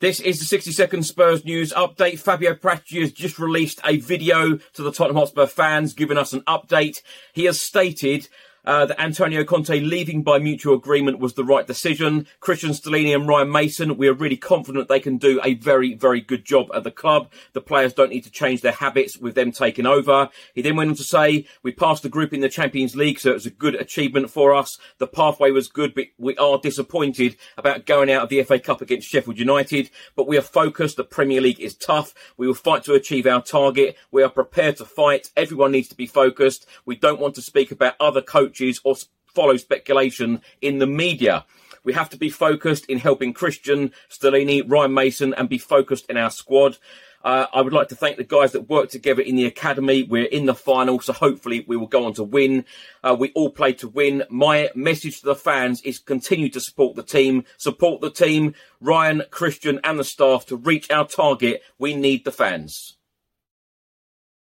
This is the 60 second Spurs news update. Fabio Paratici has just released a video to the Tottenham Hotspur fans, giving us an update. He has stated uh, that Antonio Conte leaving by mutual agreement was the right decision. Cristian Stellini and Ryan Mason, we are really confident they can do a very, very good job at the club. The players don't need to change their habits with them taking over. He then went on to say, we passed the group in the Champions League, so it was a good achievement for us. The pathway was good, but we are disappointed about going out of the FA Cup against Sheffield United. But we are focused. The Premier League is tough. We will fight to achieve our target. We are prepared to fight. Everyone needs to be focused. We don't want to speak about other coaches or follow speculation in the media. We have to be focused in helping Cristian, Stellini, Ryan Mason, and be focused in our squad. Uh, I would like to thank the guys that worked together in the academy. We're in the final, so hopefully we will go on to win. Uh, we all play to win. My message to the fans is continue to support the team, support the team, Ryan, Cristian, and the staff to reach our target. We need the fans.